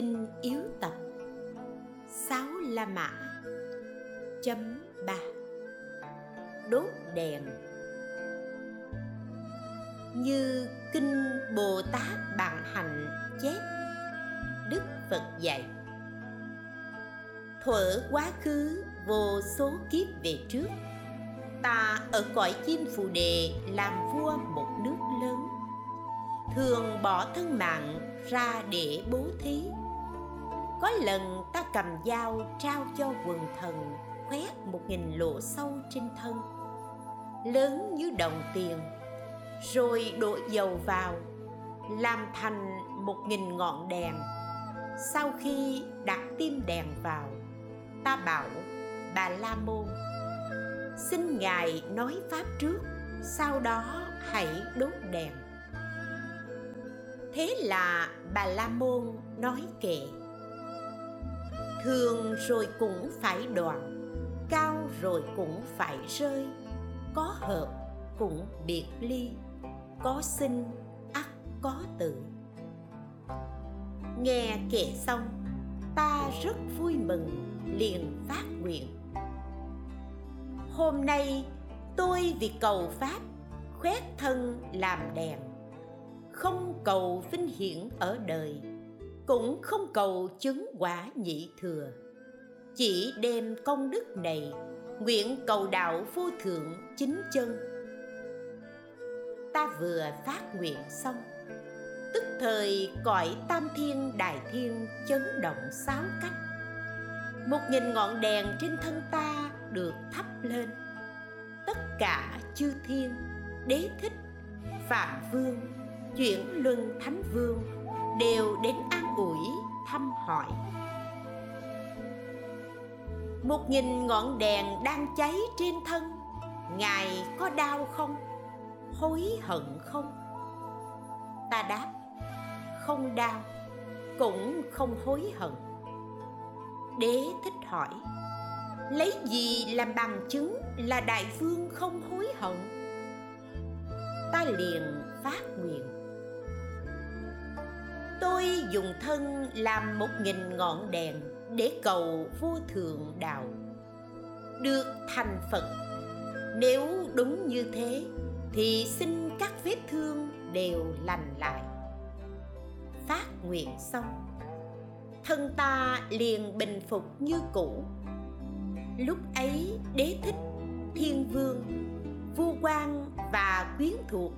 kinh yếu tập, sáu la mã, chấm ba. Đốt đèn. Như kinh bồ tát bạn hạnh chép, đức phật dạy, thuở quá khứ vô số kiếp về trước, ta ở cõi chim phù đề làm vua một nước lớn. Thường bỏ thân mạng ra để bố thí có lần ta cầm dao trao cho quần thần khoét một nghìn lỗ sâu trên thân. Lớn như đồng tiền, rồi đổ dầu vào, làm thành một nghìn ngọn đèn. Sau khi đặt tim đèn vào, ta bảo, bà la môn, xin ngài nói pháp trước, sau đó hãy đốt đèn. Thế là bà la môn nói kệ thường rồi cũng phải đoạn, cao rồi cũng phải rơi, có hợp cũng biệt ly, có sinh ắt có tử. Nghe kể xong, ta rất vui mừng, liền phát nguyện. Hôm nay tôi vì cầu pháp khoét thân làm đèn, không cầu vinh hiển ở đời cũng không cầu chứng quả nhị thừa. Chỉ đem công đức này nguyện cầu đạo vô thượng chính chân. Ta vừa phát nguyện xong, tức thời cõi tam thiên đại thiên chấn động sáu cách. Một nghìn ngọn đèn trên thân ta được thắp lên. Tất cả chư thiên, đế thích, phạm vương, chuyển luân thánh vương đều đến an ủi thăm hỏi. Một nghìn ngọn đèn đang cháy trên thân, ngài có đau không? Hối hận không? Ta đáp, không đau, cũng không hối hận. Đế thích hỏi, lấy gì làm bằng chứng là đại vương không hối hận? Ta liền phát nguyện tôi dùng thân làm một nghìn ngọn đèn để cầu vô thượng đạo. Được thành phật, nếu đúng như thế, thì xin các vết thương đều lành lại. Phát nguyện xong, thân ta liền bình phục như cũ. Lúc ấy, đế thích, thiên vương, vua quan và quyến thuộc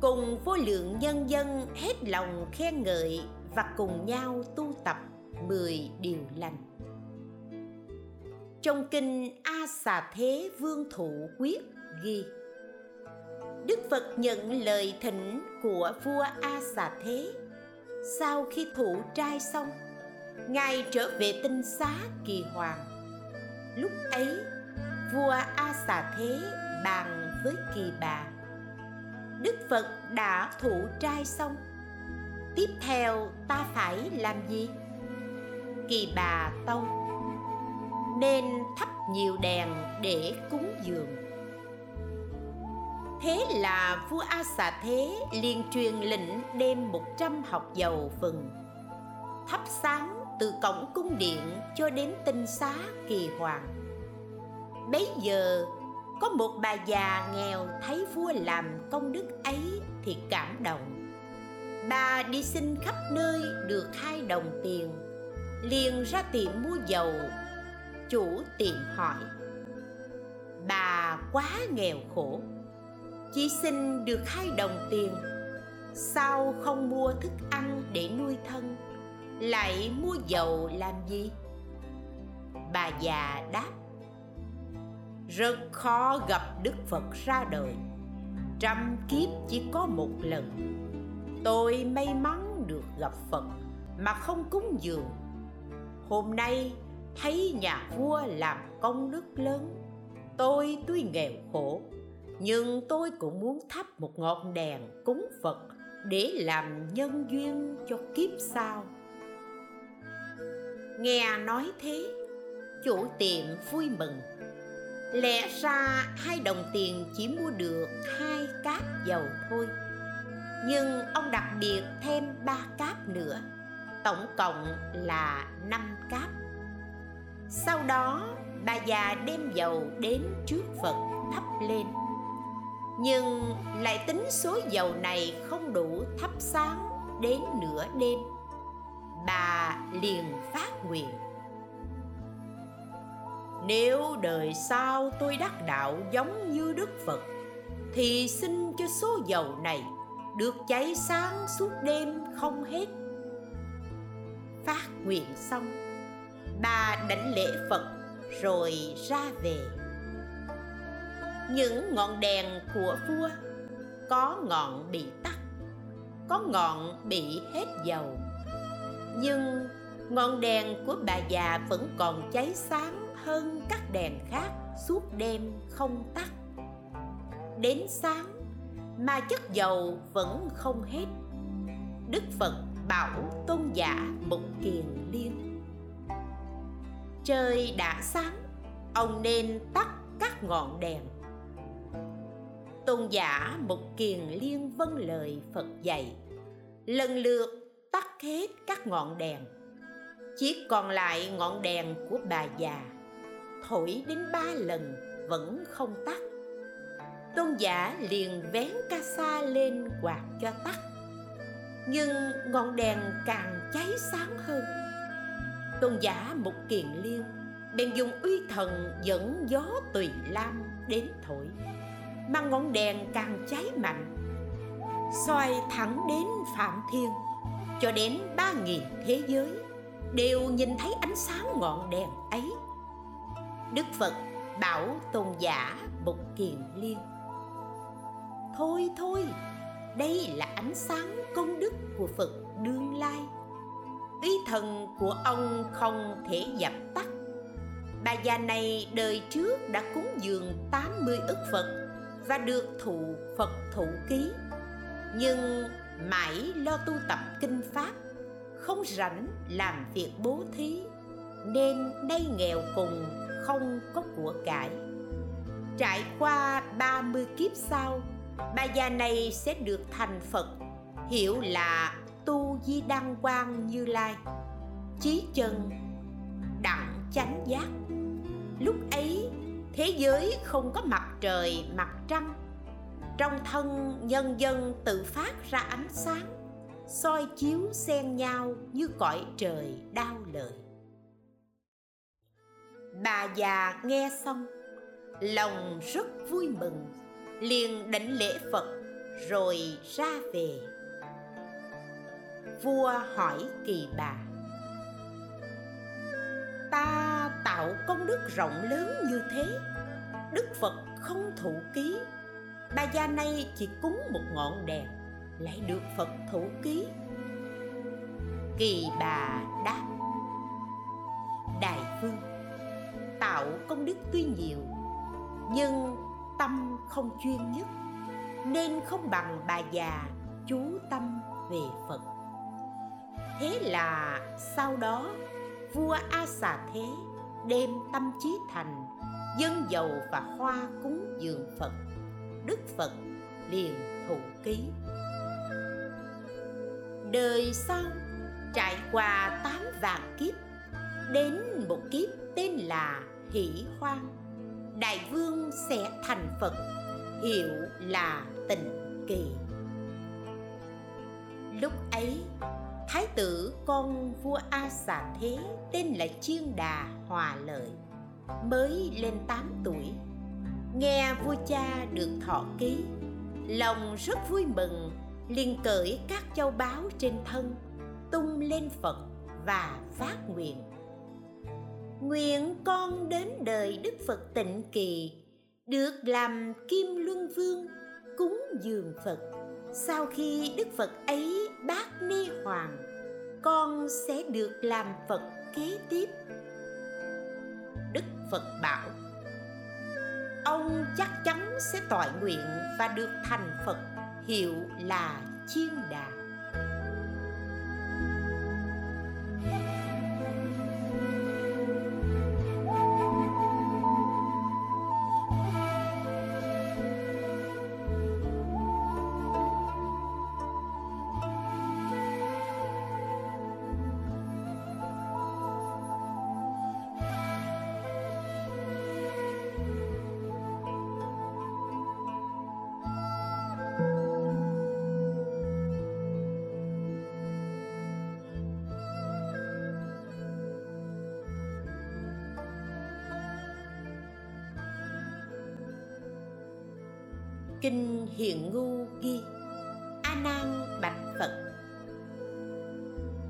cùng vô lượng nhân dân hết lòng khen ngợi và cùng nhau tu tập mười điều lành. Trong kinh a xà thế vương thụ quyết ghi, đức phật nhận lời thỉnh của vua a xà thế. Sau khi thụ trai xong, ngài trở về tinh xá kỳ hoàng. Lúc ấy, vua a xà thế bàn với kỳ bà đức phật đã thụ trai xong. Tiếp theo ta phải làm gì? Kỳ bà tâu, nên thắp nhiều đèn để cúng dường. Thế là vua a xà thế liền truyền lệnh đem một trăm học dầu phần thắp sáng từ cổng cung điện cho đến tinh xá kỳ hoàng. Bấy giờ có một bà già nghèo thấy vua làm công đức ấy thì cảm động. Bà đi xin khắp nơi được hai đồng tiền, liền ra tiệm mua dầu. Chủ tiệm hỏi, bà quá nghèo khổ, chỉ xin được hai đồng tiền, sao không mua thức ăn để nuôi thân, lại mua dầu làm gì? Bà già đáp rất khó gặp đức phật ra đời. Trăm kiếp chỉ có một lần. Tôi may mắn được gặp phật mà không cúng dường. Hôm nay thấy nhà vua làm công đức lớn. Tôi tuy nghèo khổ, nhưng tôi cũng muốn thắp một ngọn đèn cúng phật để làm nhân duyên cho kiếp sau. Nghe nói thế, chủ tiệm vui mừng lẽ ra hai đồng tiền chỉ mua được hai cát dầu thôi. Nhưng ông đặc biệt thêm ba cáp nữa, tổng cộng là năm cáp. Sau đó, bà già đem dầu đến trước phật thắp lên. Nhưng lại tính số dầu này không đủ thắp sáng đến nửa đêm, bà liền phát nguyện nếu đời sau tôi đắc đạo giống như đức phật, thì xin cho số dầu này được cháy sáng suốt đêm không hết. Phát nguyện xong, bà đảnh lễ phật rồi ra về. Những ngọn đèn của vua có ngọn bị tắt, có ngọn bị hết dầu. Nhưng ngọn đèn của bà già vẫn còn cháy sáng hơn các đèn khác suốt đêm không tắt. Đến sáng mà chất dầu vẫn không hết. Đức phật bảo tôn giả mục kiền liên. Trời đã sáng, ông nên tắt các ngọn đèn. Tôn giả mục kiền liên vâng lời phật dạy, lần lượt tắt hết các ngọn đèn. Chỉ còn lại ngọn đèn của bà già thổi đến ba lần, vẫn không tắt. Tôn giả liền vén ca sa lên quạt cho tắt. Nhưng ngọn đèn càng cháy sáng hơn. Tôn giả một kiền liên, bèn dùng uy thần dẫn gió tùy lam đến thổi. Mà ngọn đèn càng cháy mạnh, soi thẳng đến phạm thiên. Cho đến ba nghìn thế giới, đều nhìn thấy ánh sáng ngọn đèn ấy đức phật bảo tôn giả bục kiền liên. Thôi thôi, đây là ánh sáng công đức của phật đương lai. Ý thần của ông không thể dập tắt. Bà già này đời trước đã cúng dường 80 ức Phật và được thụ Phật thụ ký. Nhưng mãi lo tu tập kinh pháp, không rảnh làm việc bố thí, nên nay nghèo cùng không có của cải. Trải qua 30 kiếp sau, bà già này sẽ được thành Phật, hiểu là tu di đăng quang như lai, chí chân, đặng chánh giác. Lúc ấy, thế giới không có mặt trời, mặt trăng. Trong thân nhân dân tự phát ra ánh sáng, soi chiếu xen nhau như cõi trời đau lợi bà già nghe xong, lòng rất vui mừng, liền đảnh lễ phật, rồi ra về. Vua hỏi kỳ bà, ta tạo công đức rộng lớn như thế, đức phật không thụ ký, bà gia này chỉ cúng một ngọn đèn, lại được phật thụ ký. Kỳ bà đáp, đại vương tạo công đức tuy nhiều, nhưng tâm không chuyên nhất, nên không bằng bà già chú tâm về phật. Thế là sau đó, vua a xà thế đem tâm trí thành dân dầu và hoa cúng dường phật, đức phật liền thụ ký. Đời sau, trải qua tám vạn kiếp, đến một kiếp tên là hỷ hoang đại vương sẽ thành phật, hiệu là tịnh kỳ. Lúc ấy, thái tử con vua a xà thế tên là chiên đà hòa lợi, mới lên 8 tuổi. Nghe vua cha được thọ ký, lòng rất vui mừng, liền cởi các châu báu trên thân, tung lên phật và phát nguyện nguyện con đến đời đức phật tịnh kỳ, được làm kim luân vương, cúng dường phật. Sau khi đức phật ấy bác ni hoàng, con sẽ được làm phật kế tiếp. Đức phật bảo, ông chắc chắn sẽ tọa nguyện và được thành phật, hiệu là chiên đà. Hiện ngu ghi. A nan bạch phật.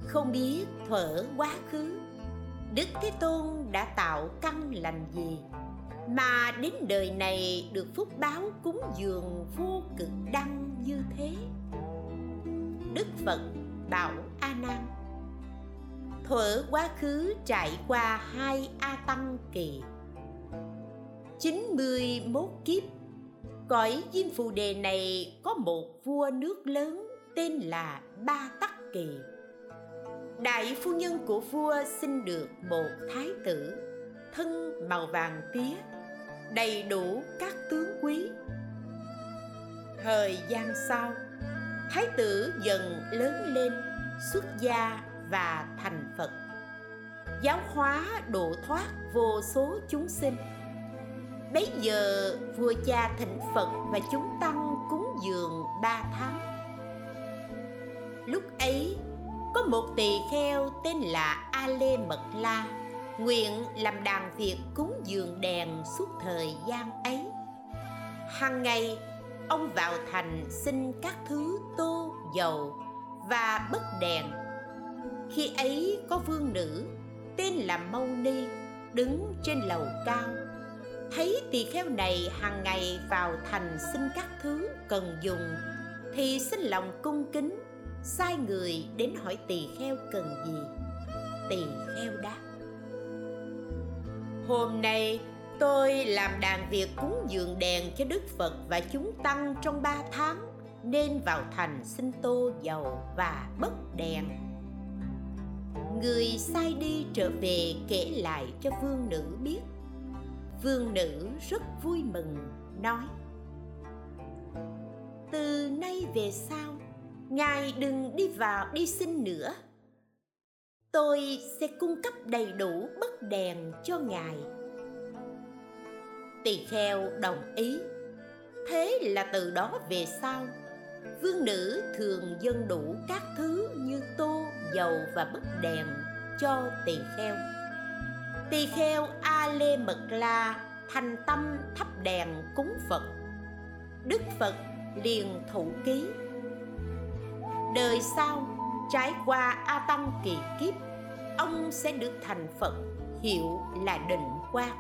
Không biết thuở quá khứ, đức thế tôn đã tạo căn lành gì mà đến đời này được phúc báo cúng dường vô cực đăng như thế? Đức phật bảo a nan thuở quá khứ trải qua hai a tăng kỳ. 91 kiếp cõi diêm phù đề này có một vua nước lớn tên là ba tắc kỳ đại phu nhân của vua sinh được một thái tử, thân màu vàng tía, đầy đủ các tướng quý. Thời gian sau, thái tử dần lớn lên, xuất gia và thành phật. Giáo hóa độ thoát vô số chúng sinh bấy giờ vua cha thỉnh phật và chúng tăng cúng dường ba tháng. Lúc ấy, có một tỳ kheo tên là a lê mật la, nguyện làm đàn việc cúng dường đèn suốt thời gian ấy. Hàng ngày, ông vào thành xin các thứ tô, dầu và bất đèn. Khi ấy có vương nữ tên là mâu ni đứng trên lầu cao thấy tỳ kheo này hàng ngày vào thành xin các thứ cần dùng, thì xin lòng cung kính, sai người đến hỏi tỳ kheo cần gì? Tỳ kheo đáp, hôm nay tôi làm đàn việc cúng dường đèn cho đức phật và chúng tăng trong ba tháng, nên vào thành xin tô dầu và bất đèn. Người sai đi trở về kể lại cho vương nữ biết vương nữ rất vui mừng, nói, từ nay về sau, ngài đừng đi vào đi xin nữa. Tôi sẽ cung cấp đầy đủ bất đèn cho ngài. Tỳ kheo đồng ý. Thế là từ đó về sau, vương nữ thường dâng đủ các thứ như tô, dầu và bất đèn cho tỳ kheo tỳ kheo a lê mật la, thành tâm thắp đèn cúng phật. Đức phật liền thủ ký. Đời sau, trải qua a tăng kỳ kiếp, ông sẽ được thành phật, hiệu là định quang.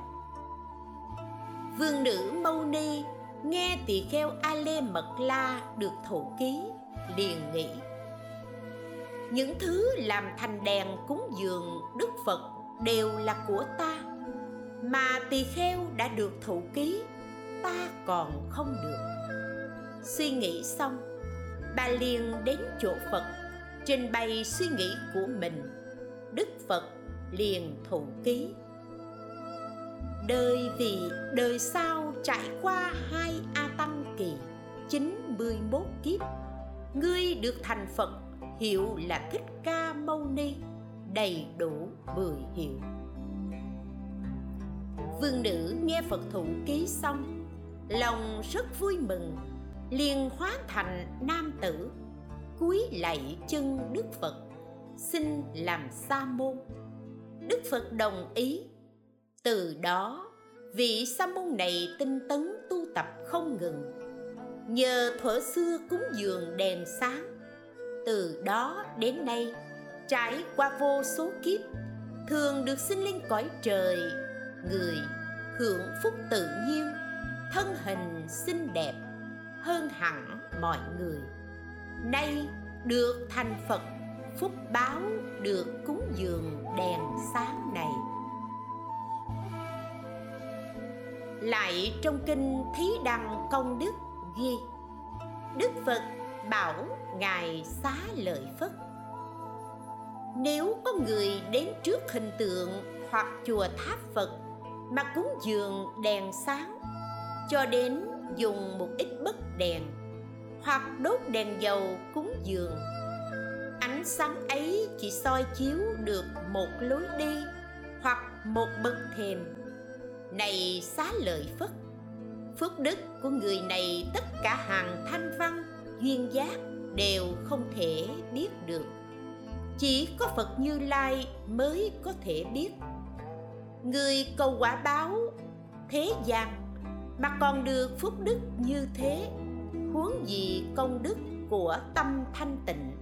Vương nữ mâu ni nghe tỳ kheo a lê mật la được thủ ký, liền nghĩ, những thứ làm thành đèn cúng dường đức phật đều là của ta. Mà tỳ kheo đã được thụ ký, ta còn không được. Suy nghĩ xong, bà liền đến chỗ phật, trình bày suy nghĩ của mình. Đức phật liền thụ ký. Đời vì đời sau trải qua hai a tăng kỳ 91 kiếp, ngươi được thành phật, hiệu là thích ca mâu ni đầy đủ mười hiệu vương nữ nghe phật thụ ký xong, lòng rất vui mừng, liền hóa thành nam tử, cúi lạy chân đức phật, xin làm sa môn. Đức phật đồng ý. Từ đó, vị sa môn này tinh tấn tu tập không ngừng. Nhờ thuở xưa cúng dường đèn sáng, từ đó đến nay trải qua vô số kiếp, thường được sinh lên cõi trời, người hưởng phúc tự nhiên, thân hình xinh đẹp, hơn hẳn mọi người. Nay được thành phật, phúc báo được cúng dường đèn sáng này. Lại trong kinh thí đăng công đức ghi, đức phật bảo ngài xá lợi phất nếu có người đến trước hình tượng hoặc chùa tháp phật mà cúng dường đèn sáng, cho đến dùng một ít bất đèn hoặc đốt đèn dầu cúng dường, ánh sáng ấy chỉ soi chiếu được một lối đi hoặc một bậc thềm. Này xá lợi phất, phước đức của người này tất cả hàng thanh văn, duyên giác đều không thể biết được chỉ có phật như lai mới có thể biết. Người cầu quả báo thế gian, mà còn được phúc đức như thế, huống gì công đức của tâm thanh tịnh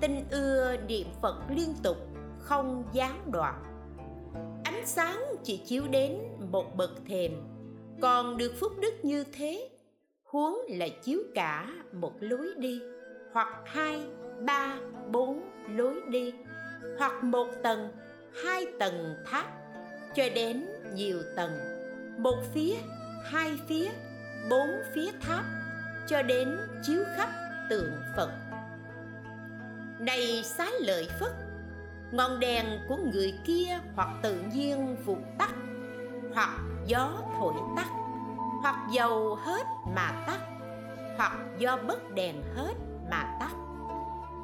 tinh ưa niệm phật liên tục, không gián đoạn. Ánh sáng chỉ chiếu đến một bậc thềm, còn được phúc đức như thế, huống là chiếu cả một lối đi, hoặc hai, ba, bốn lối đi, hoặc một tầng, hai tầng tháp, cho đến nhiều tầng. Một phía, hai phía, bốn phía tháp, cho đến chiếu khắp tượng phật. Này xá lợi phất, ngọn đèn của người kia hoặc tự nhiên vụt tắt, hoặc gió thổi tắt, hoặc dầu hết mà tắt, hoặc do bất đèn hết mà tắt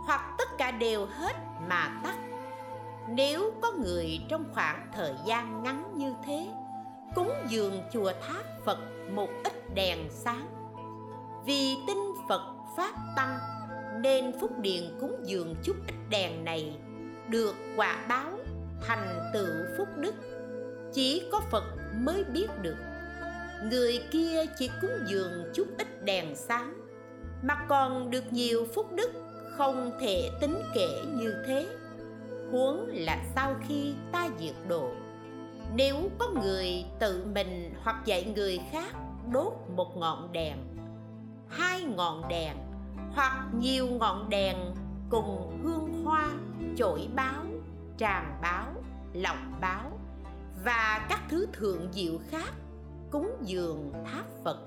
hoặc tất cả đều hết mà tắt. Nếu có người trong khoảng thời gian ngắn như thế, cúng dường chùa tháp phật một ít đèn sáng. Vì tin phật phát tăng nên phúc điền cúng dường chút ít đèn này được quả báo thành tựu phúc đức. Chỉ có phật mới biết được, người kia chỉ cúng dường chút ít đèn sáng, mà còn được nhiều phúc đức không thể tính kể như thế. Huống là sau khi ta diệt độ. Nếu có người tự mình hoặc dạy người khác đốt một ngọn đèn, hai ngọn đèn hoặc nhiều ngọn đèn cùng hương hoa, chổi báo, tràng báo, lọc báo và các thứ thượng diệu khác cúng dường tháp phật.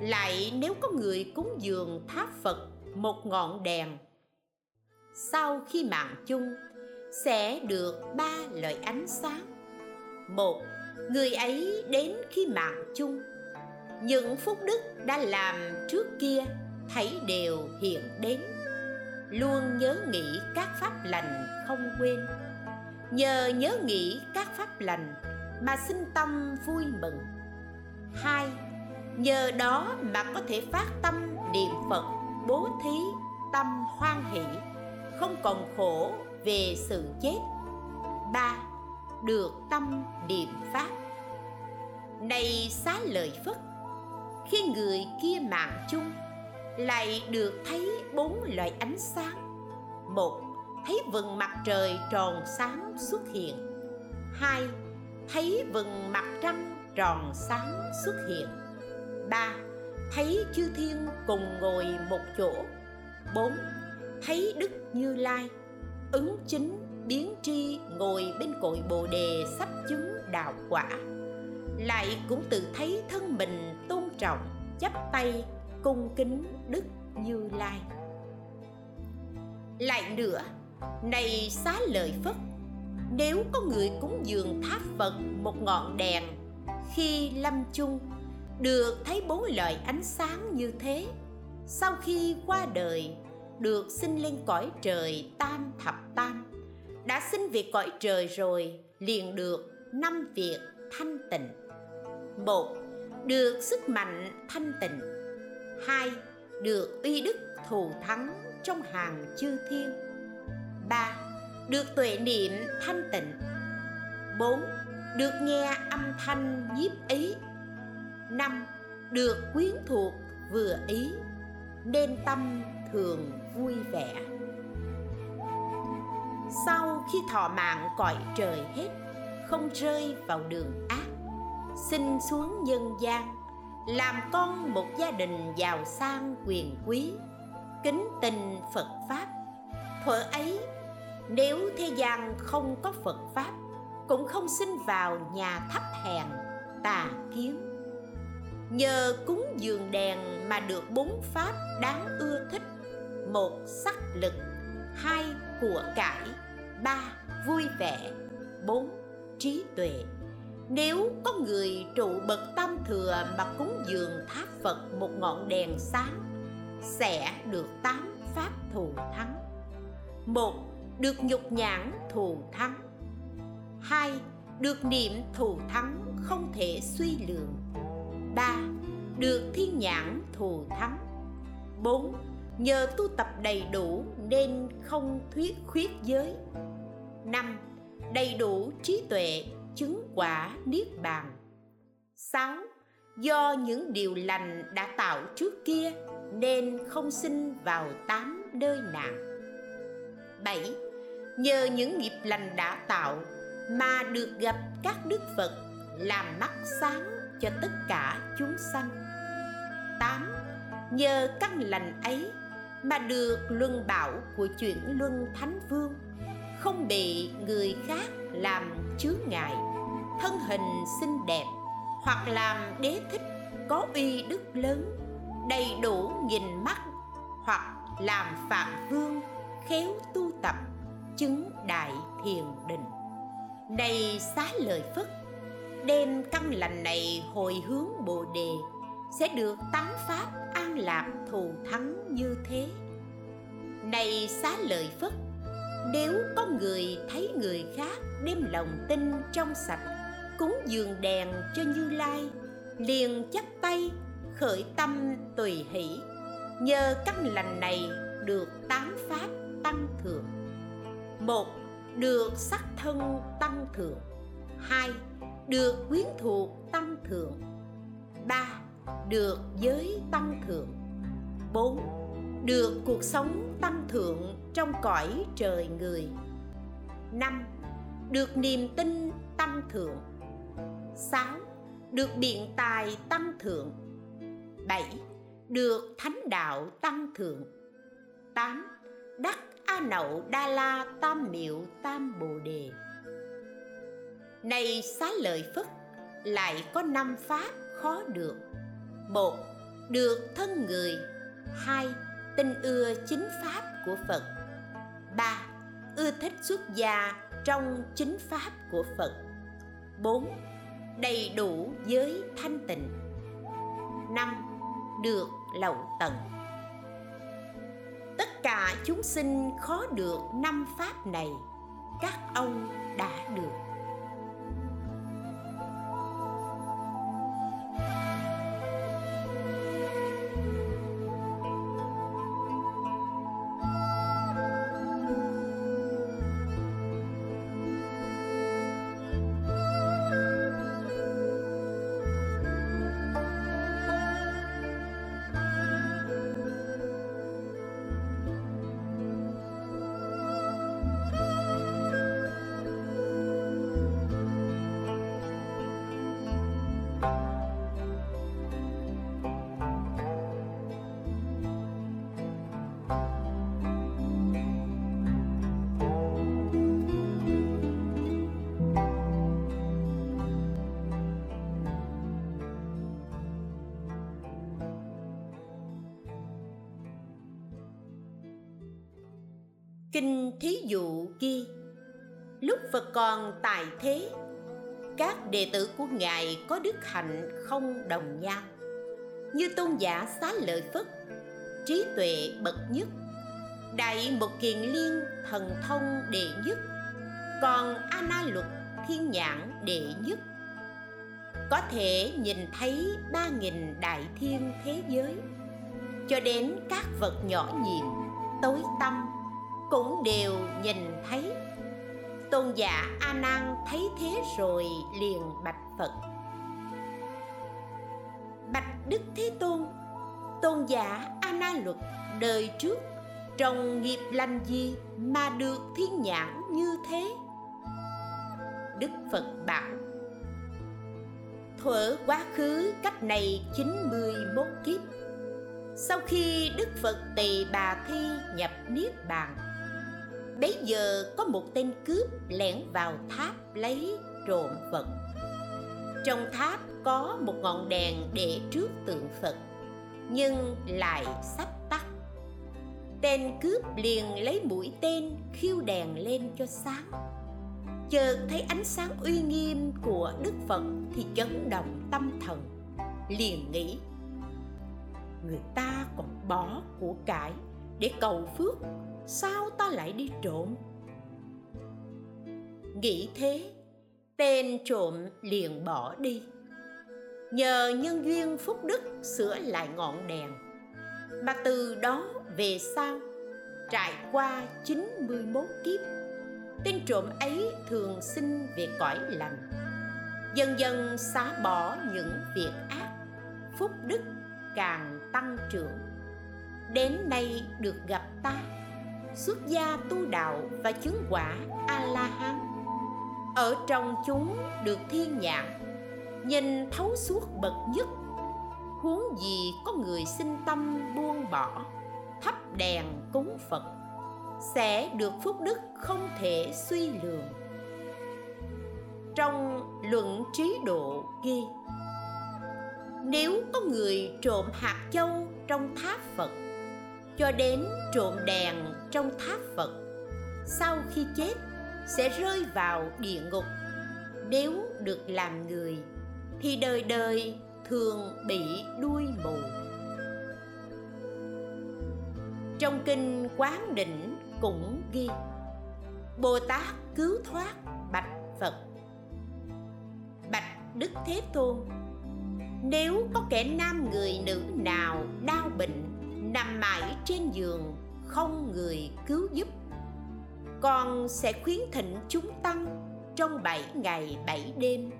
Lại nếu có người cúng dường tháp phật một ngọn đèn. Sau khi mạng chung, sẽ được ba loại ánh sáng. Một, người ấy đến khi mạng chung. Những phúc đức đã làm trước kia thấy đều hiện đến. Luôn nhớ nghĩ các pháp lành không quên. Nhờ nhớ nghĩ các pháp lành mà sinh tâm vui mừng. Hai, nhờ đó mà có thể phát tâm niệm phật bố thí, tâm hoan hỷ, không còn khổ về sự chết. Ba, được tâm niệm pháp. Này xá lợi phất, khi người kia mạng chung, lại được thấy bốn loại ánh sáng. Một, thấy vầng mặt trời tròn sáng xuất hiện. Hai, thấy vầng mặt trăng tròn sáng xuất hiện. Ba thấy chư thiên cùng ngồi một chỗ. Bốn, thấy đức như lai. Ứng chính biến tri ngồi bên cội bồ đề sắp chứng đạo quả. Lại cũng tự thấy thân mình tôn trọng, chắp tay cung kính đức như lai. Lại nữa, này xá lợi phất, nếu có người cúng dường tháp phật một ngọn đèn, khi lâm chung được thấy bốn loại ánh sáng như thế, sau khi qua đời, được sinh lên cõi trời tam thập tam đã sinh về cõi trời rồi, liền được năm việc thanh tịnh. Một, được sức mạnh thanh tịnh. Hai, được uy đức thù thắng trong hàng chư thiên. Ba, được tuệ niệm thanh tịnh. Bốn, được nghe âm thanh nhiếp ý năm được quyến thuộc vừa ý, nên tâm thường vui vẻ. Sau khi thọ mạng cõi trời hết, không rơi vào đường ác sinh xuống nhân gian, làm con một gia đình giàu sang quyền quý, kính tình phật pháp. Thuở ấy, nếu thế gian không có phật pháp, cũng không sinh vào nhà thấp hèn, tà kiến nhờ cúng dường đèn mà được bốn pháp đáng ưa thích. Một, sắc lực. Hai, của cải. Ba, vui vẻ. Bốn, trí tuệ. Nếu có người trụ bậc tam thừa mà cúng dường tháp phật một ngọn đèn sáng, sẽ được tám pháp thù thắng. Một, được nhục nhãn thù thắng. Hai, được niệm thù thắng không thể suy lượng ba, được thiên nhãn thù thắng. Bốn, nhờ tu tập đầy đủ nên không thuyết khuyết giới. Năm, đầy đủ trí tuệ, chứng quả niết bàn. Sáu, do những điều lành đã tạo trước kia nên không sinh vào tám nơi nạn. 7. Nhờ những nghiệp lành đã tạo mà được gặp các đức Phật làm mắt sáng cho tất cả chúng sanh 8. Nhờ căn lành ấy mà được luân bảo của chuyển luân thánh vương, không bị người khác làm chướng ngại, thân hình xinh đẹp hoặc làm đế thích, có uy đức lớn, đầy đủ nghìn mắt hoặc làm phạm vương, khéo tu tập, chứng đại thiền định này xá lợi phất đem căn lành này hồi hướng bồ đề, sẽ được tán pháp an lạc thù thắng như thế. Này xá lợi phất, nếu có người thấy người khác đem lòng tin trong sạch, cúng dường đèn cho như lai, liền chắp tay khởi tâm tùy hỷ, nhờ căn lành này được tám pháp tăng thượng. Một, được sắc thân tăng thượng. Hai được quyến thuộc tăng thượng ba, được giới tăng thượng bốn, được cuộc sống tăng thượng trong cõi trời người năm, được niềm tin tăng thượng 6. Được biện tài tăng thượng 7. Được thánh đạo tăng thượng 8. Đắc A Nậu Đa La Tam Miệu Tam Bồ Đề này xá lợi Phất, Lại có năm pháp khó được. Một Được thân người. Hai, Tình ưa chính pháp của Phật. Ba, Ưa thích xuất gia trong chính pháp của Phật. 4 đầy đủ giới thanh tịnh. Năm, được lậu tận. Tất cả chúng sinh khó được năm pháp này, các ông đã được. Kinh thí dụ ghi Lúc Phật còn tại thế, Các đệ tử của Ngài có đức hạnh không đồng nhau. Như tôn giả xá lợi Phất, Trí tuệ bậc nhất, Đại một kiền liên thần thông đệ nhất, Còn A Na luật thiên nhãn đệ nhất. Có thể nhìn thấy ba nghìn đại thiên thế giới, Cho đến các vật nhỏ nhiệm tối tâm cũng đều nhìn thấy. Tôn giả a nan thấy thế rồi liền bạch phật. Bạch đức thế tôn tôn giả a na luật, đời trước, trong nghiệp lành gì mà được thiên nhãn như thế? Đức phật bảo thuở quá khứ cách này 91 kiếp. Sau khi đức phật tỳ bà thi nhập niết bàn bấy giờ có một tên cướp lẻn vào tháp lấy trộm vật trong tháp có một ngọn đèn để trước tượng phật, nhưng lại sắp tắt. Tên cướp liền lấy mũi tên khiêu đèn lên cho sáng. Chợt thấy ánh sáng uy nghiêm của đức phật thì chấn động tâm thần, liền nghĩ, người ta còn bỏ của cải để cầu phước, sao ta lại đi trộm? Nghĩ thế, tên trộm liền bỏ đi. Nhờ nhân duyên phúc đức sửa lại ngọn đèn, mà từ đó về sau, trải qua 91 kiếp, tên trộm ấy thường sinh về cõi lành. Dần dần xá bỏ những việc ác, phúc đức càng tăng trưởng đến nay được gặp ta, xuất gia tu đạo và chứng quả a la hán ở trong chúng được thiên nhãn nhìn thấu suốt bậc nhất. Huống gì có người sinh tâm buông bỏ, thắp đèn cúng phật, sẽ được phúc đức không thể suy lường. Trong luận trí độ ghi nếu có người trộm hạt châu trong tháp phật cho đến trộm đèn trong tháp phật. Sau khi chết, sẽ rơi vào địa ngục. Nếu được làm người, thì đời đời thường bị đuôi mù. Trong kinh quán đỉnh cũng ghi, bồ tát cứu thoát bạch phật. Bạch đức thế tôn, nếu có kẻ nam người nữ nào đau bệnh nằm mãi trên giường, không người cứu giúp. Con sẽ khuyến thịnh chúng tăng trong bảy ngày bảy đêm,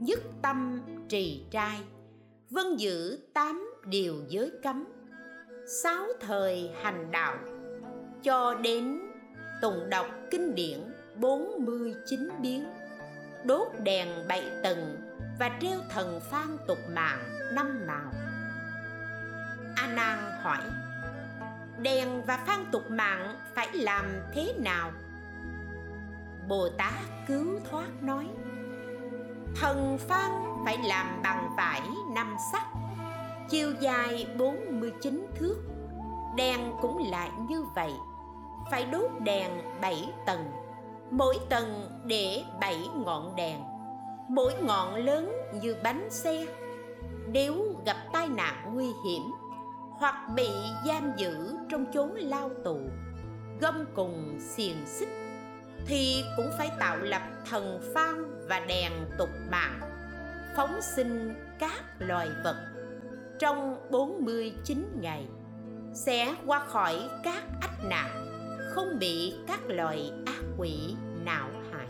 nhất tâm trì trai vân giữ tám điều giới cấm, sáu thời hành đạo, cho đến tùng đọc kinh điển 49 biến, đốt đèn bảy tầng và treo thần phan tục mạng năm màu. A nan hỏi đèn và phan tục mạng phải làm thế nào? Bồ tát cứu thoát nói, thần phan phải làm bằng vải năm sắc, chiều dài 49 thước. Đèn cũng lại như vậy, phải đốt đèn 7 tầng, mỗi tầng để 7 ngọn đèn. Mỗi ngọn lớn như bánh xe, nếu gặp tai nạn nguy hiểm hoặc bị giam giữ trong chốn lao tù gông cùng xiềng xích, thì cũng phải tạo lập thần phan và đèn tục mạng, phóng sinh các loài vật. Trong 49 ngày, sẽ qua khỏi các ách nạn, không bị các loài ác quỷ não hại.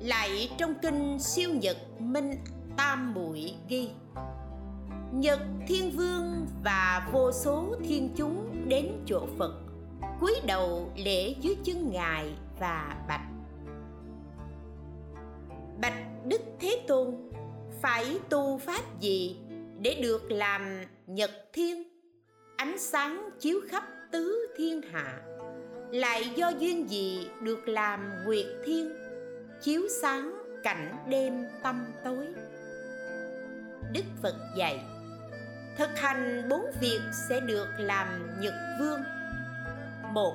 Lại trong kinh siêu nhật minh tam muội ghi nhật, thiên vương và vô số thiên chúng đến chỗ phật, cúi đầu lễ dưới chân ngài và bạch. Bạch đức thế tôn, phải tu pháp gì để được làm nhật thiên? Ánh sáng chiếu khắp tứ thiên hạ, lại do duyên gì được làm nguyệt thiên? Chiếu sáng cảnh đêm tâm tối. Đức phật dạy thực hành bốn việc sẽ được làm nhật vương. Một,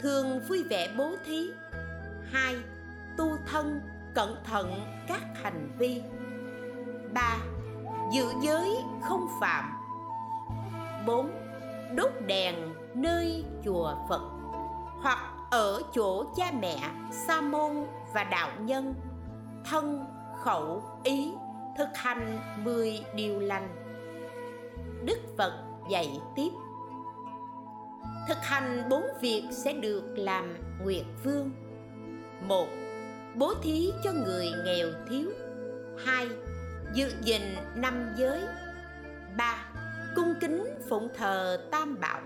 thường vui vẻ bố thí. Hai, tu thân, cẩn thận các hành vi. Ba, giữ giới không phạm. Bốn, đốt đèn nơi chùa phật hoặc ở chỗ cha mẹ, sa môn và đạo nhân. Thân, khẩu, ý, thực hành mười điều lành đức phật dạy tiếp. Thực hành bốn việc sẽ được làm nguyệt vương. Một, bố thí cho người nghèo thiếu. Hai, giữ gìn năm giới. Ba, cung kính phụng thờ tam bảo.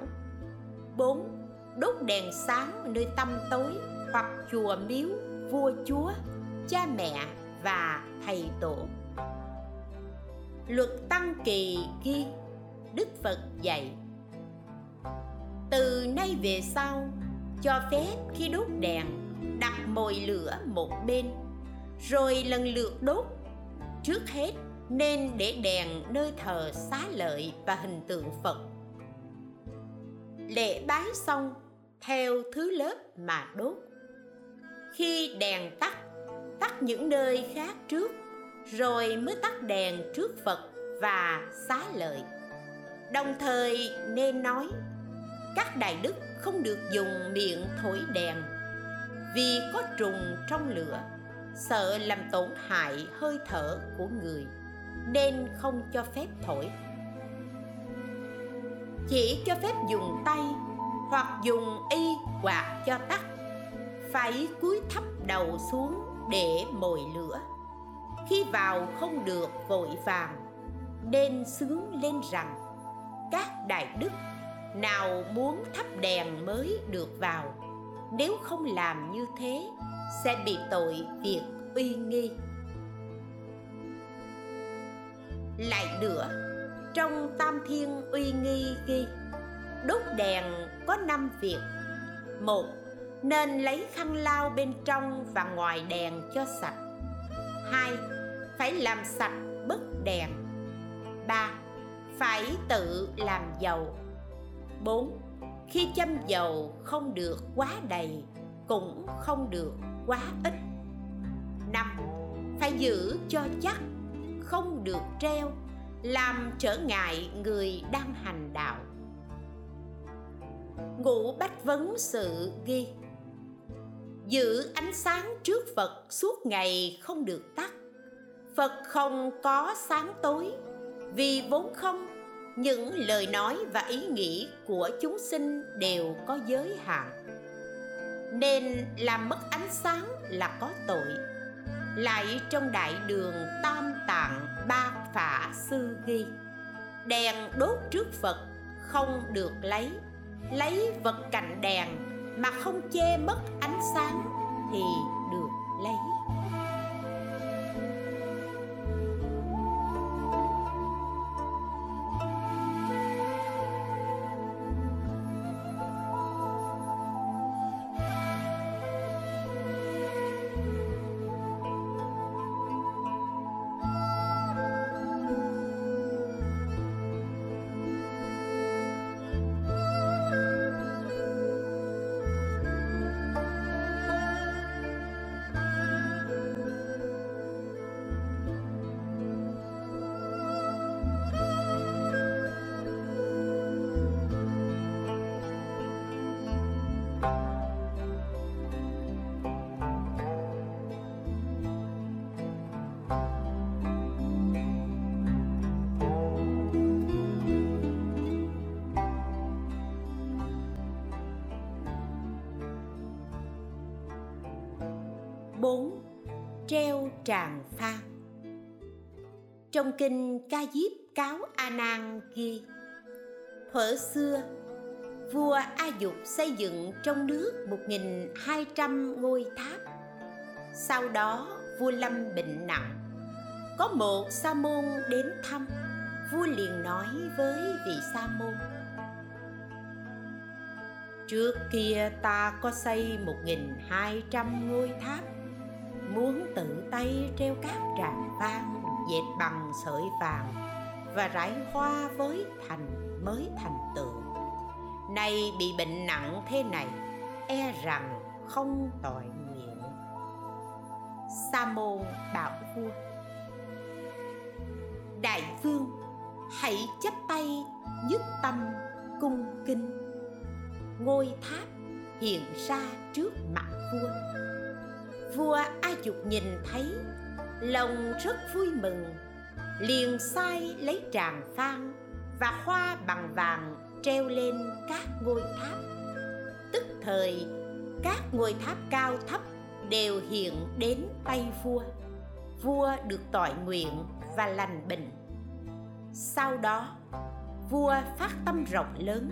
Bốn, đốt đèn sáng nơi tâm tối hoặc chùa miếu, vua chúa, cha mẹ và thầy tổ. Luật tăng kỳ ghi đức phật dạy, từ nay về sau, cho phép khi đốt đèn, đặt mồi lửa một bên, rồi lần lượt đốt. Trước hết, nên để đèn nơi thờ xá lợi và hình tượng phật. Lễ bái xong, theo thứ lớp mà đốt. Khi đèn tắt tắt những nơi khác trước, rồi mới tắt đèn trước phật và xá lợi đồng thời nên nói, các đại đức không được dùng miệng thổi đèn, vì có trùng trong lửa, sợ làm tổn hại hơi thở của người, nên không cho phép thổi. Chỉ cho phép dùng tay hoặc dùng y quạt cho tắt, phải cúi thấp đầu xuống để mồi lửa. Khi vào không được, vội vàng, nên sướng lên rằng các đại đức nào muốn thắp đèn mới được vào. Nếu không làm như thế, sẽ bị tội việc uy nghi. Lại nữa, trong tam thiên uy nghi ghi, đốt đèn có năm việc. Một, nên lấy khăn lau bên trong và ngoài đèn cho sạch. Hai, phải làm sạch bức đèn. Ba phải tự làm dầu bốn, khi châm dầu không được quá đầy, cũng không được quá ít. Năm, phải giữ cho chắc, không được treo, làm trở ngại người đang hành đạo. Ngũ bách vấn sự ghi, giữ ánh sáng trước phật suốt ngày không được tắt. Phật không có sáng tối vì vốn không, những lời nói và ý nghĩ của chúng sinh đều có giới hạn. Nên làm mất ánh sáng là có tội. Lại trong đại đường tam tạng ba phả sư ghi, đèn đốt trước phật không được lấy. Lấy vật cạnh đèn mà không che mất ánh sáng thì được lấy. Kinh Ca Diếp Cáo A Nan ghi Thuở xưa, vua A Dục xây dựng trong nước 1.200 ngôi tháp. Sau đó, vua Lâm bệnh nặng. Có một sa môn đến thăm, vua liền nói với vị sa môn Trước kia ta có xây 1.200 ngôi tháp muốn tự tay treo các tràng vang dệt bằng sợi vàng và rải hoa với thành, mới thành tượng. Nay bị bệnh nặng thế này e rằng không tội nguyện. Sa môn bảo vua. Đại vương, hãy chắp tay nhất tâm cung kinh ngôi tháp hiện ra trước mặt vua. Vua a dục nhìn thấy lòng rất vui mừng. Liền sai lấy tràng phan và hoa bằng vàng treo lên các ngôi tháp. Tức thời, các ngôi tháp cao thấp đều hiện đến tay vua. Vua được tội nguyện và lành bệnh. Sau đó, vua phát tâm rộng lớn,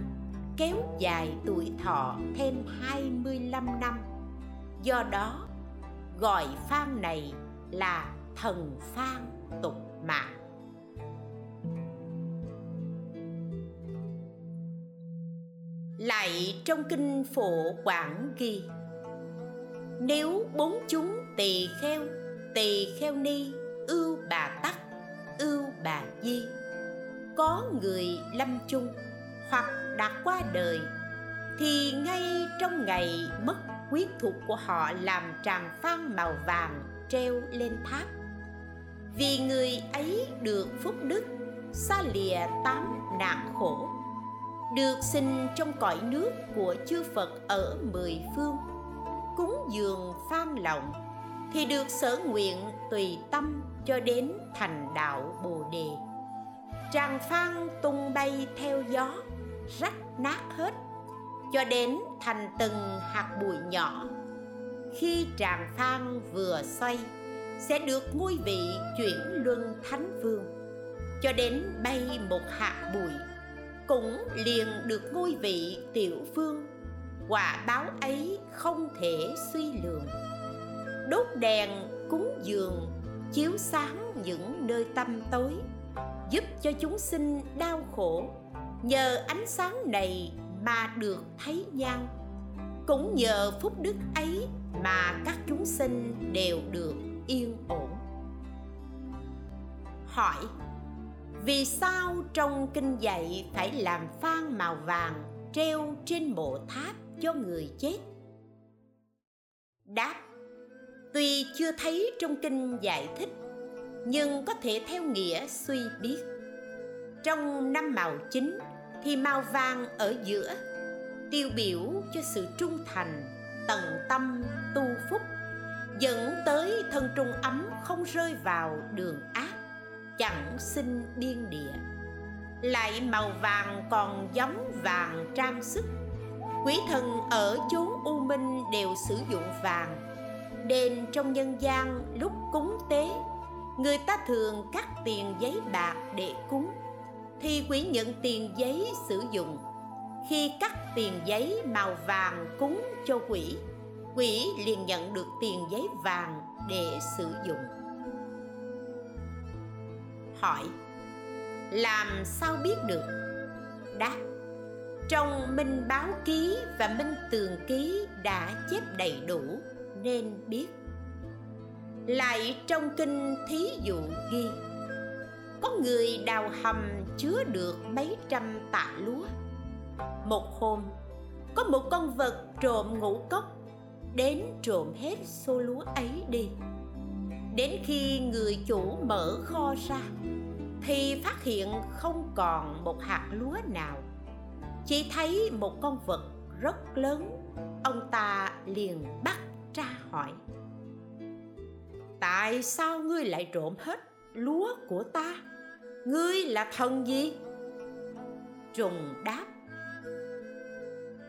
kéo dài tuổi thọ thêm 25 năm. Do đó, gọi phan này là thần phan tục mạng lại trong kinh phổ quảng ghi nếu bốn chúng tỳ kheo tỳ kheo ni, ưu bà tắc, ưu bà di, có người lâm chung hoặc đã qua đời, thì ngay trong ngày mất huyết thuộc của họ làm tràng phan màu vàng treo lên tháp vì người ấy được phúc đức, xa lìa tám nạn khổ, được sinh trong cõi nước của chư Phật ở mười phương, cúng dường phan lộng thì được sở nguyện tùy tâm cho đến thành đạo Bồ đề. Tràng phan tung bay theo gió, rách nát hết, cho đến thành từng hạt bụi nhỏ. Khi tràng phan vừa xoay sẽ được ngôi vị chuyển luân thánh vương. Cho đến bay một hạt bụi, cũng liền được ngôi vị tiểu vương. Quả báo ấy không thể suy lường. Đốt đèn cúng dường, chiếu sáng những nơi tâm tối, giúp cho chúng sinh đau khổ. Nhờ ánh sáng này mà được thấy nhau. Cũng nhờ phúc đức ấy mà các chúng sinh đều được yên ổn. Hỏi, vì sao trong kinh dạy phải làm phan màu vàng treo trên mộ tháp cho người chết? Đáp, tuy chưa thấy trong kinh giải thích, nhưng có thể theo nghĩa suy biết. Trong năm màu chính thì màu vàng ở giữa tiêu biểu cho sự trung thành, tận tâm, tu phúc dẫn tới thân trung ấm không rơi vào đường ác, chẳng sinh biên địa. Lại màu vàng còn giống vàng trang sức quý thần ở chốn u minh đều sử dụng vàng. Đền trong nhân gian lúc cúng tế, người ta thường cắt tiền giấy bạc để cúng, thì quỷ nhận tiền giấy sử dụng. Khi cắt tiền giấy, màu vàng cúng cho quỷ quỷ liền nhận được tiền giấy vàng để sử dụng. Hỏi, làm sao biết được? Đáp, trong minh báo ký và minh tường ký đã chép đầy đủ nên biết. Lại trong kinh thí dụ ghi, có người đào hầm chứa được mấy trăm tạ lúa. Một hôm, có một con vật trộm ngũ cốc đến trộm hết xô lúa ấy đi. Đến khi người chủ mở kho ra, thì phát hiện không còn một hạt lúa nào. Chỉ thấy một con vật rất lớn, ông ta liền bắt tra hỏi, tại sao ngươi lại trộm hết lúa của ta? Ngươi là thần gì? Trùng đáp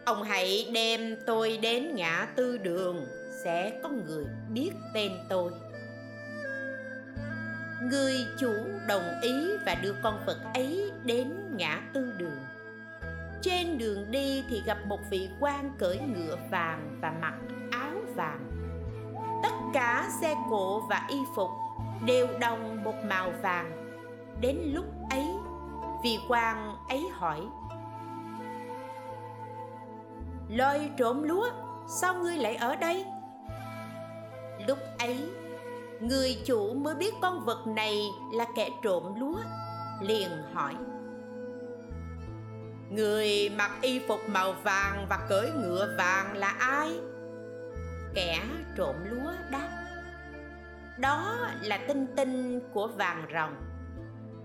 ông hãy đem tôi đến ngã tư đường, sẽ có người biết tên tôi. Người chủ đồng ý và đưa con vật ấy đến ngã tư đường. Trên đường đi thì gặp một vị quan cưỡi ngựa vàng và mặc áo vàng. Tất cả xe cộ và y phục đều đồng một màu vàng. Đến lúc ấy, vị quan ấy hỏi lời trộm lúa, sao ngươi lại ở đây? Lúc ấy, người chủ mới biết con vật này là kẻ trộm lúa, liền hỏi. Người mặc y phục màu vàng và cưỡi ngựa vàng là ai? Kẻ trộm lúa đáp. Đó là tinh tinh của vàng rồng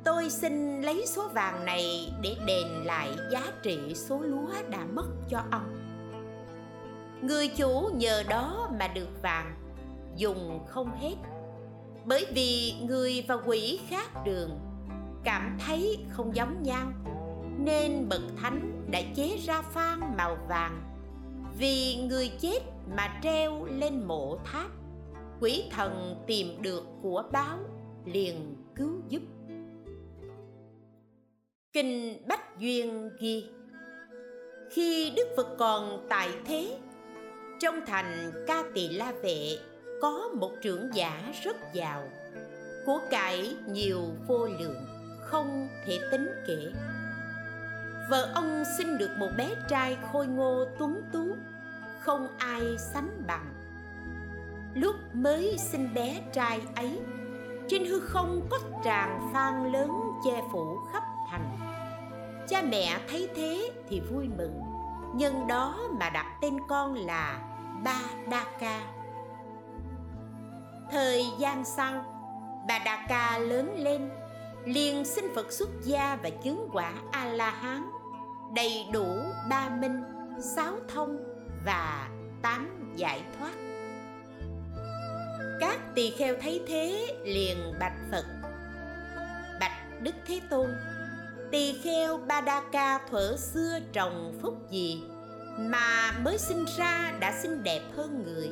tôi xin lấy số vàng này để đền lại giá trị số lúa đã mất cho ông người chủ nhờ đó mà được vàng, dùng không hết. Bởi vì người và quỷ khác đường, cảm thấy không giống nhau, nên bậc thánh đã chế ra phan màu vàng. Vì người chết mà treo lên mộ tháp, quỷ thần tìm được của báo, liền cứu giúp. Kinh bách duyên ghi, khi đức phật còn tại thế trong thành ca tỳ la vệ có một trưởng giả rất giàu. Của cải nhiều vô lượng, không thể tính kể. Vợ ông sinh được một bé trai khôi ngô tuấn tú, không ai sánh bằng. Lúc mới sinh bé trai ấy, trên hư không có tràng phan lớn che phủ khắp thành. Cha mẹ thấy thế thì vui mừng, nhân đó mà đặt tên con là ba đa ca. Thời gian sau bà đa ca lớn lên, liền xin phật xuất gia và chứng quả a la hán đầy đủ ba minh, sáu thông và tám giải thoát. Các tỳ kheo thấy thế liền bạch phật. Bạch đức thế tôn, tỳ kheo ba đa ca thuở xưa trồng phúc gì? Mà mới sinh ra đã xinh đẹp hơn người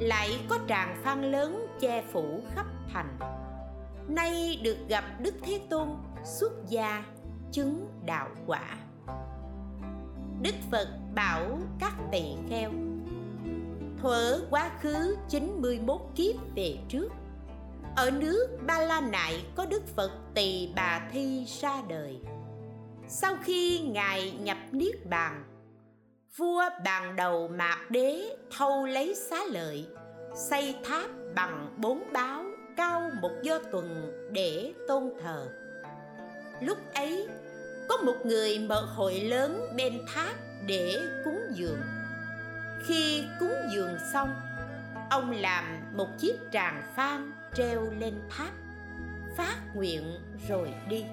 lại có tràng phan lớn che phủ khắp thành nay được gặp đức thế tôn xuất gia chứng đạo quả đức phật bảo các tỳ kheo thuở quá khứ 91 kiếp về trước ở nước Ba La Nại có Đức Phật Tỳ Bà Thi ra đời. Sau khi Ngài nhập Niết Bàn, vua bàn đầu mạc đế thâu lấy xá lợi, xây tháp bằng bốn báo cao một do tuần để tôn thờ. Lúc ấy, có một người mở hội lớn bên tháp để cúng dường. Khi cúng dường xong, ông làm một chiếc tràng phan treo lên tháp phát nguyện rồi đi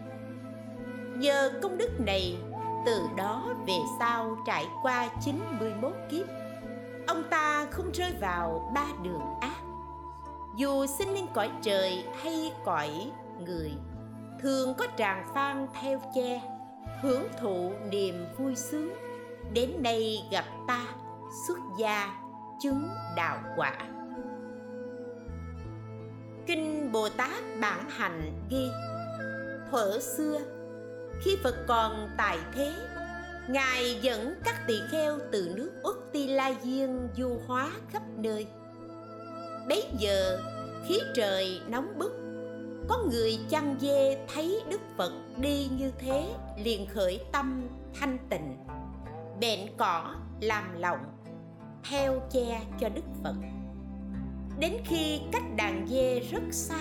nhờ công đức này từ đó về sau trải qua 91 kiếp. Ông ta không rơi vào ba đường ác. Dù sinh lên cõi trời hay cõi người thường có tràng phan theo che hưởng thụ niềm vui sướng. Đến nay gặp ta xuất gia chứng đạo quả. Kinh Bồ Tát Bản Hành ghi Thuở xưa, khi Phật còn tại thế, Ngài dẫn các tỳ kheo từ nước Úc Ti La Diên du hóa khắp nơi. Bấy giờ, khí trời nóng bức. Có người chăn dê thấy Đức Phật đi như thế, liền khởi tâm thanh tịnh. Bện cỏ làm lộng Theo che cho Đức Phật. Đến khi cách đàn dê rất xa,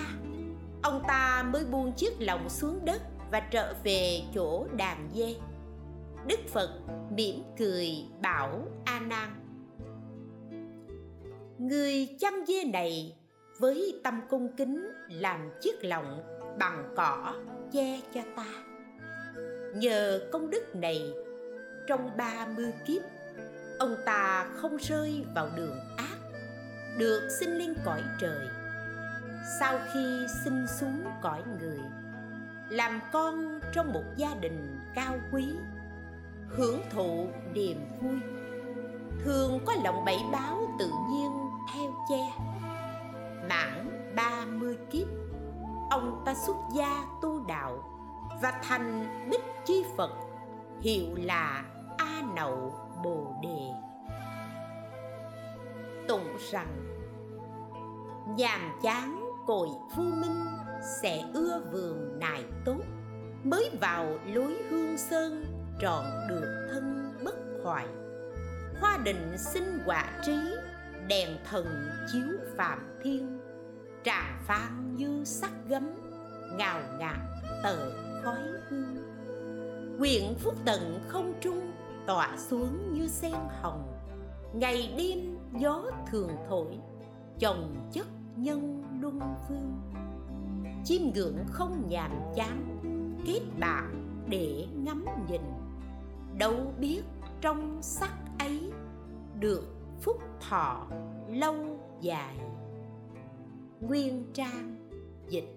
ông ta mới buông chiếc lồng xuống đất và trở về chỗ đàn dê. Đức phật mỉm cười bảo a nan người chăm dê này với tâm cung kính làm chiếc lọng bằng cỏ che cho ta. Nhờ công đức này, trong ba mươi kiếp, ông ta không rơi vào đường ác, được sinh lên cõi trời. Sau khi sinh xuống cõi người làm con trong một gia đình cao quý, hưởng thụ niềm vui, thường có lòng bảy báo tự nhiên theo che. Mãn ba mươi kiếp, ông ta xuất gia tu đạo và thành bích chi phật, hiệu là a nậu bồ đề. Tụng rằng, nhàm chán cội vô minh sẽ ưa vườn nài tốt. Mới vào lối hương sơn trọn được thân bất hoại. Hoa định sinh quả trí, đèn thần chiếu phạm thiên. Tràng phan như sắc gấm, ngào ngạt tờ khói hương. Quyện phúc tận không trung, tỏa xuống như sen hồng. Ngày đêm gió thường thổi, chồng chất nhân luân phương chim ngưỡng không nhàm chán, kết bạn để ngắm nhìn. Đâu biết trong sắc ấy được phúc thọ lâu dài. Nguyên trang, dịch